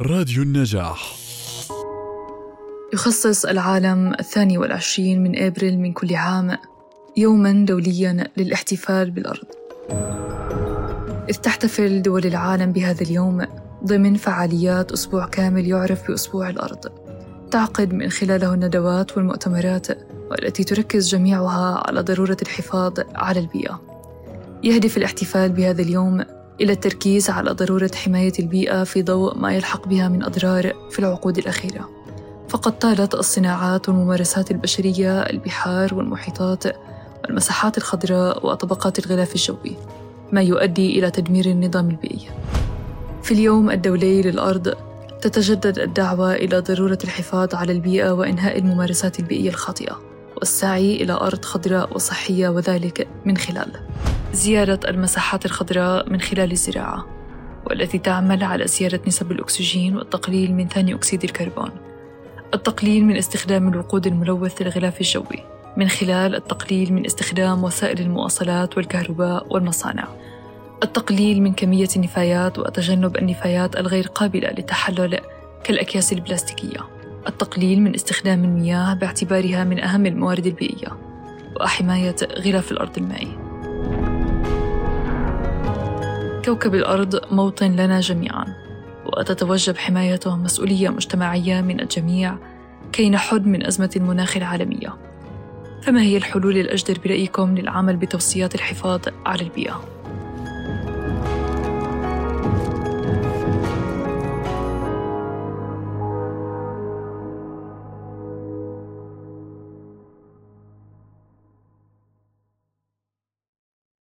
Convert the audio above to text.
راديو النجاح. يخصص العالم الثاني والعشرين من أبريل من كل عام يوما دوليا للاحتفال بالأرض. إذ تحتفل دول العالم بهذا اليوم ضمن فعاليات أسبوع كامل يعرف بأسبوع الأرض. تعقد من خلاله الندوات والمؤتمرات والتي تركز جميعها على ضرورة الحفاظ على البيئة. يهدف الاحتفال بهذا اليوم إلى التركيز على ضرورة حماية البيئة في ضوء ما يلحق بها من أضرار في العقود الأخيرة. فقد طالت الصناعات والممارسات البشرية البحار والمحيطات والمساحات الخضراء وطبقات الغلاف الجوي ما يؤدي إلى تدمير النظام البيئي. في اليوم الدولي للأرض تتجدد الدعوة إلى ضرورة الحفاظ على البيئة وإنهاء الممارسات البيئية الخاطئة والسعي إلى أرض خضراء وصحية وذلك من خلال. زيادة المساحات الخضراء من خلال الزراعة والتي تعمل على زيادة نسب الأكسجين والتقليل من ثاني أكسيد الكربون. التقليل من استخدام الوقود الملوث للغلاف الجوي من خلال التقليل من استخدام وسائل المواصلات والكهرباء والمصانع. التقليل من كمية النفايات وتجنب النفايات الغير قابلة للتحلل كالأكياس البلاستيكية. التقليل من استخدام المياه باعتبارها من أهم الموارد البيئية وحماية غلاف الأرض المائي. كوكب الأرض موطن لنا جميعا وتتوجب حمايته مسؤولية مجتمعية من الجميع كي نحد من أزمة المناخ العالمية فما هي الحلول الأجدر برأيكم للعمل بتوصيات الحفاظ على البيئة؟